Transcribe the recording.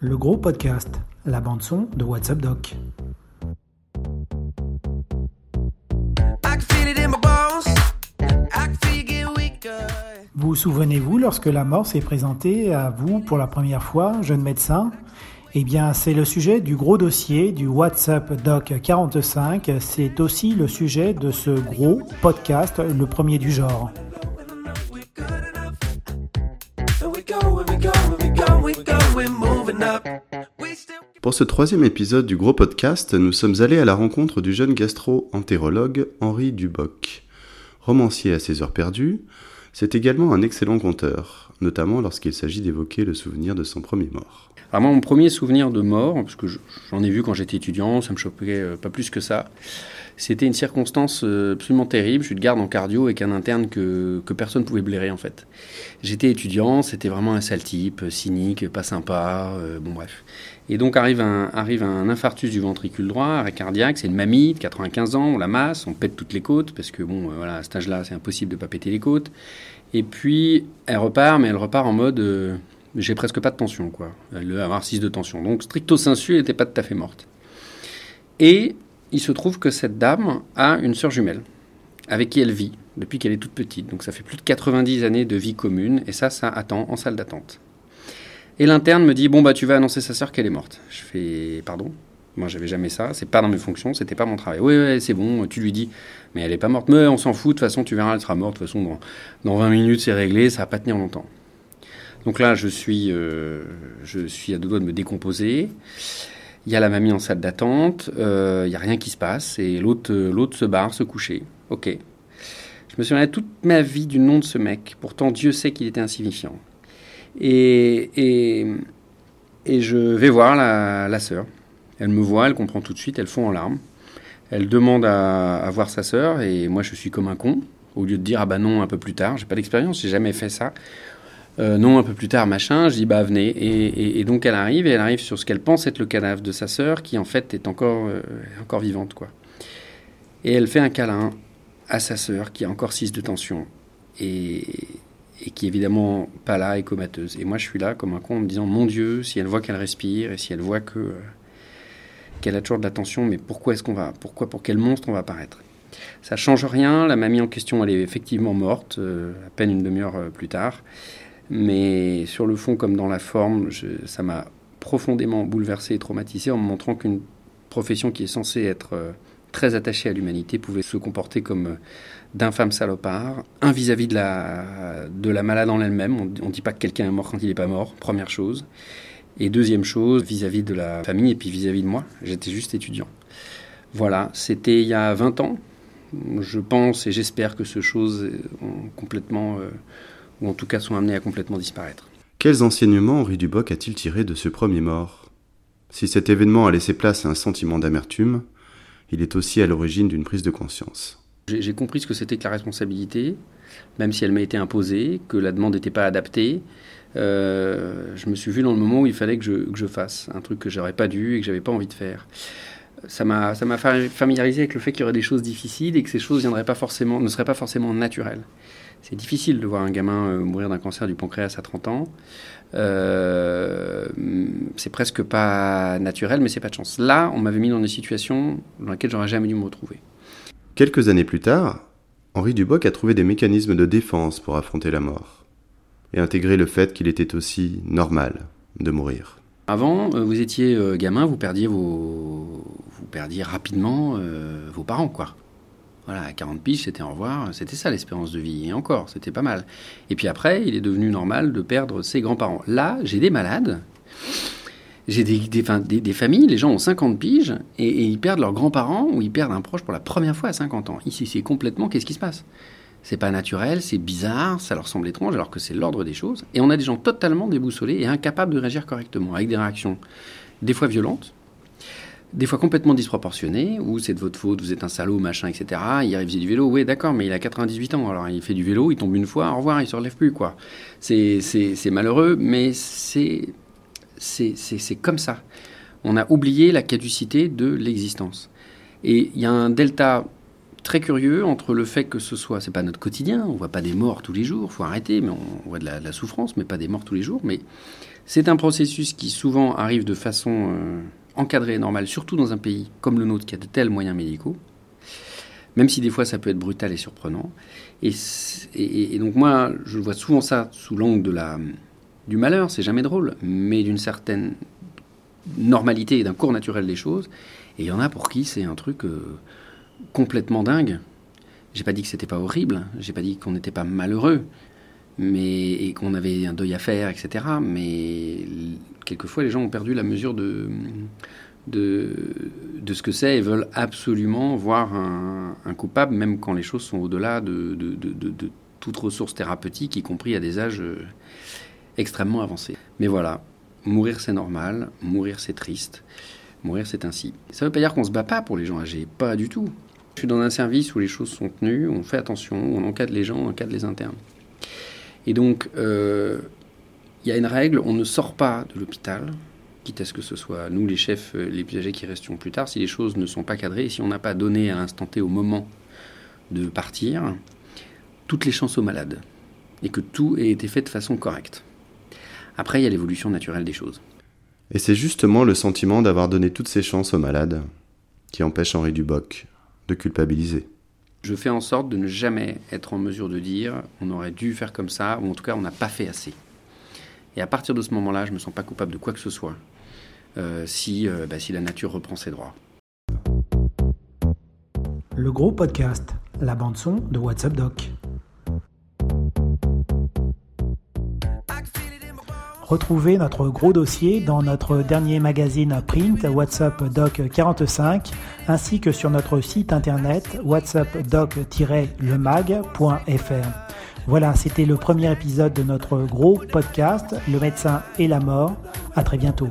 le gros podcast, la bande-son de WhatsApp Doc. Vous souvenez-vous lorsque la mort s'est présentée à vous pour la première fois, jeune médecin? Eh bien, c'est le sujet du gros dossier du WhatsApp Doc 45. C'est aussi le sujet de ce gros podcast, le premier du genre. Pour ce troisième épisode du gros podcast, nous sommes allés à la rencontre du jeune gastro-entérologue Henri Duboc. Romancier à ses heures perdues, c'est également un excellent conteur, notamment lorsqu'il s'agit d'évoquer le souvenir de son premier mort. Alors moi, mon premier souvenir de mort, parce que j'en ai vu quand j'étais étudiant, ça me choquait euh, pas plus que ça, c'était une circonstance euh, absolument terrible. Je suis de garde en cardio avec un interne que, personne ne pouvait blairer en fait. J'étais étudiant, c'était vraiment un sale type, cynique, pas sympa, euh, bon bref. Et donc arrive un, arrive un infarctus du ventricule droit, arrêt cardiaque, c'est une mamie de 95 ans, on la masse, on pète toutes les côtes, parce que bon, euh, voilà, à cet âge-là, c'est impossible de pas péter les côtes. Et puis, elle repart, mais elle repart en mode, j'ai presque pas de tension, quoi. Elle doit avoir 6 de tension. Donc, stricto sensu, elle n'était pas tout à fait morte. Et il se trouve que cette dame a une sœur jumelle avec qui elle vit depuis qu'elle est toute petite. Donc ça fait plus de 90 années de vie commune et ça, ça attend en salle d'attente. Et l'interne me dit bon bah tu vas annoncer sa sœur qu'elle est morte. Je fais pardon? Moi j'avais jamais ça, c'est pas dans mes fonctions, c'était pas mon travail. Oui, c'est bon, tu lui dis, mais elle est pas morte. Mais on s'en fout, de toute façon tu verras, elle sera morte. De toute façon dans, dans 20 minutes c'est réglé, ça va pas tenir longtemps. Donc là je suis, euh, je suis à deux doigts de me décomposer. Il y a la mamie en salle d'attente, euh, il n'y a rien qui se passe, et l'autre, euh, l'autre se barre, se coucher. Ok. Je me souviens toute ma vie du nom de ce mec. Pourtant, Dieu sait qu'il était insignifiant. Et, je vais voir la, la sœur. Elle me voit, elle comprend tout de suite, elle fond en larmes. Elle demande à, à voir sa sœur, et moi je suis comme un con. Au lieu de dire ah bah non un peu plus tard, j'ai pas d'expérience, j'ai jamais fait ça. Euh, non, un peu plus tard, machin. Je dis, bah venez. Et, donc elle arrive, et elle arrive sur ce qu'elle pense être le cadavre de sa sœur, qui en fait est encore, euh, encore vivante, quoi. Et elle fait un câlin à sa sœur, qui a encore 6 de tension, et, qui est évidemment pas là et comateuse. Et moi, je suis là comme un con en me disant, mon Dieu, si elle voit qu'elle respire, et si elle voit que euh, qu'elle a toujours de la tension, mais pourquoi est-ce qu'on va, pourquoi, pour quel monstre on va apparaître? Ça change rien. La mamie en question, elle est effectivement morte, à peine une demi-heure plus tard. Mais sur le fond comme dans la forme, ça m'a profondément bouleversé et traumatisé en me montrant qu'une profession qui est censée être euh, très attachée à l'humanité pouvait se comporter comme d'infâmes salopards. Un vis-à-vis de la, de la malade en elle-même. On ne dit pas que quelqu'un est mort quand il n'est pas mort, première chose. Et deuxième chose, vis-à-vis de la famille et puis vis-à-vis de moi. J'étais juste étudiant. Voilà, c'était il y a 20 ans. Je pense et j'espère que ce choses ont complètement... Euh, ou en tout cas sont amenés à complètement disparaître. Quels enseignements Henri Duboc a-t-il tiré de ce premier mort? Si cet événement a laissé place à un sentiment d'amertume, il est aussi à l'origine d'une prise de conscience. J'ai compris ce que c'était que la responsabilité, même si elle m'a été imposée, que la demande n'était pas adaptée. Euh, je me suis vu dans le moment où il fallait que je, fasse un truc que j'aurais pas dû et que j'avais pas envie de faire. Ça m'a familiarisé avec le fait qu'il y aurait des choses difficiles et que ces choses viendraient pas forcément, ne seraient pas forcément naturelles. C'est difficile de voir un gamin euh, mourir d'un cancer du pancréas à 30 ans. Euh, c'est presque pas naturel, mais c'est pas de chance. Là, on m'avait mis dans une situation dans laquelle j'aurais jamais dû me retrouver. Quelques années plus tard, Henri Duboc a trouvé des mécanismes de défense pour affronter la mort et intégrer le fait qu'il était aussi normal de mourir. Avant, euh, vous étiez gamin, vous perdiez vos, vous perdiez rapidement vos parents, quoi. Voilà, à 40 piges, c'était au revoir. C'était ça l'espérance de vie. Et encore, c'était pas mal. Et puis après, il est devenu normal de perdre ses grands-parents. Là, j'ai des malades. J'ai des, familles, les gens ont 50 piges et, ils perdent leurs grands-parents ou ils perdent un proche pour la première fois à 50 ans. Ici, c'est complètement qu'est-ce qui se passe? C'est pas naturel, c'est bizarre, ça leur semble étrange alors que c'est l'ordre des choses. Et on a des gens totalement déboussolés et incapables de réagir correctement, avec des réactions des fois violentes, des fois complètement disproportionné, ou c'est de votre faute, vous êtes un salaud, machin, etc. Il arrive, du vélo, oui, d'accord, mais il a 98 ans, alors il fait du vélo, il tombe une fois, au revoir, il se relève plus, quoi. C'est malheureux, mais c'est comme ça. On a oublié la caducité de l'existence. Et il y a un delta très curieux entre le fait que ce soit, c'est pas notre quotidien, on voit pas des morts tous les jours, faut arrêter, mais on voit de la, souffrance, mais pas des morts tous les jours. Mais c'est un processus qui souvent arrive de façon euh, encadrée et normale, surtout dans un pays comme le nôtre qui a de tels moyens médicaux, même si des fois ça peut être brutal et surprenant. Et, et donc moi, je vois souvent ça sous l'angle de la du malheur, c'est jamais drôle, mais d'une certaine normalité et d'un cours naturel des choses. Et il y en a pour qui c'est un truc euh, complètement dingue. J'ai pas dit que c'était pas horrible, j'ai pas dit qu'on n'était pas malheureux, mais et qu'on avait un deuil à faire, etc. Mais quelquefois, les gens ont perdu la mesure de ce que c'est et veulent absolument voir un, coupable, même quand les choses sont au-delà de, de, de, toute ressource thérapeutique, y compris à des âges euh, extrêmement avancés. Mais voilà, mourir c'est normal, mourir c'est triste. Mourir, c'est ainsi. Ça ne veut pas dire qu'on se bat pas pour les gens âgés, pas du tout. Je suis dans un service où les choses sont tenues, on fait attention, on encadre les gens, on encadre les internes. Et donc, euh, il y a une règle, on ne sort pas de l'hôpital, quitte à ce que ce soit nous les chefs, euh, les plus âgés qui restions plus tard, si les choses ne sont pas cadrées, si on n'a pas donné à l'instant T au moment de partir, toutes les chances aux malades, et que tout ait été fait de façon correcte. Après, il y a l'évolution naturelle des choses. Et c'est justement le sentiment d'avoir donné toutes ses chances aux malades qui empêche Henri Duboc de culpabiliser. Je fais en sorte de ne jamais être en mesure de dire on aurait dû faire comme ça, ou en tout cas on n'a pas fait assez. Et à partir de ce moment-là, je ne me sens pas coupable de quoi que ce soit euh, si, euh, bah, si la nature reprend ses droits. Le gros podcast, la bande-son de WhatsApp Doc. Retrouvez notre gros dossier dans notre dernier magazine print WhatsApp Doc 45 ainsi que sur notre site internet whatsappdoc-lemag.fr. Voilà, c'était le premier épisode de notre gros podcast, Le médecin et la mort. À très bientôt.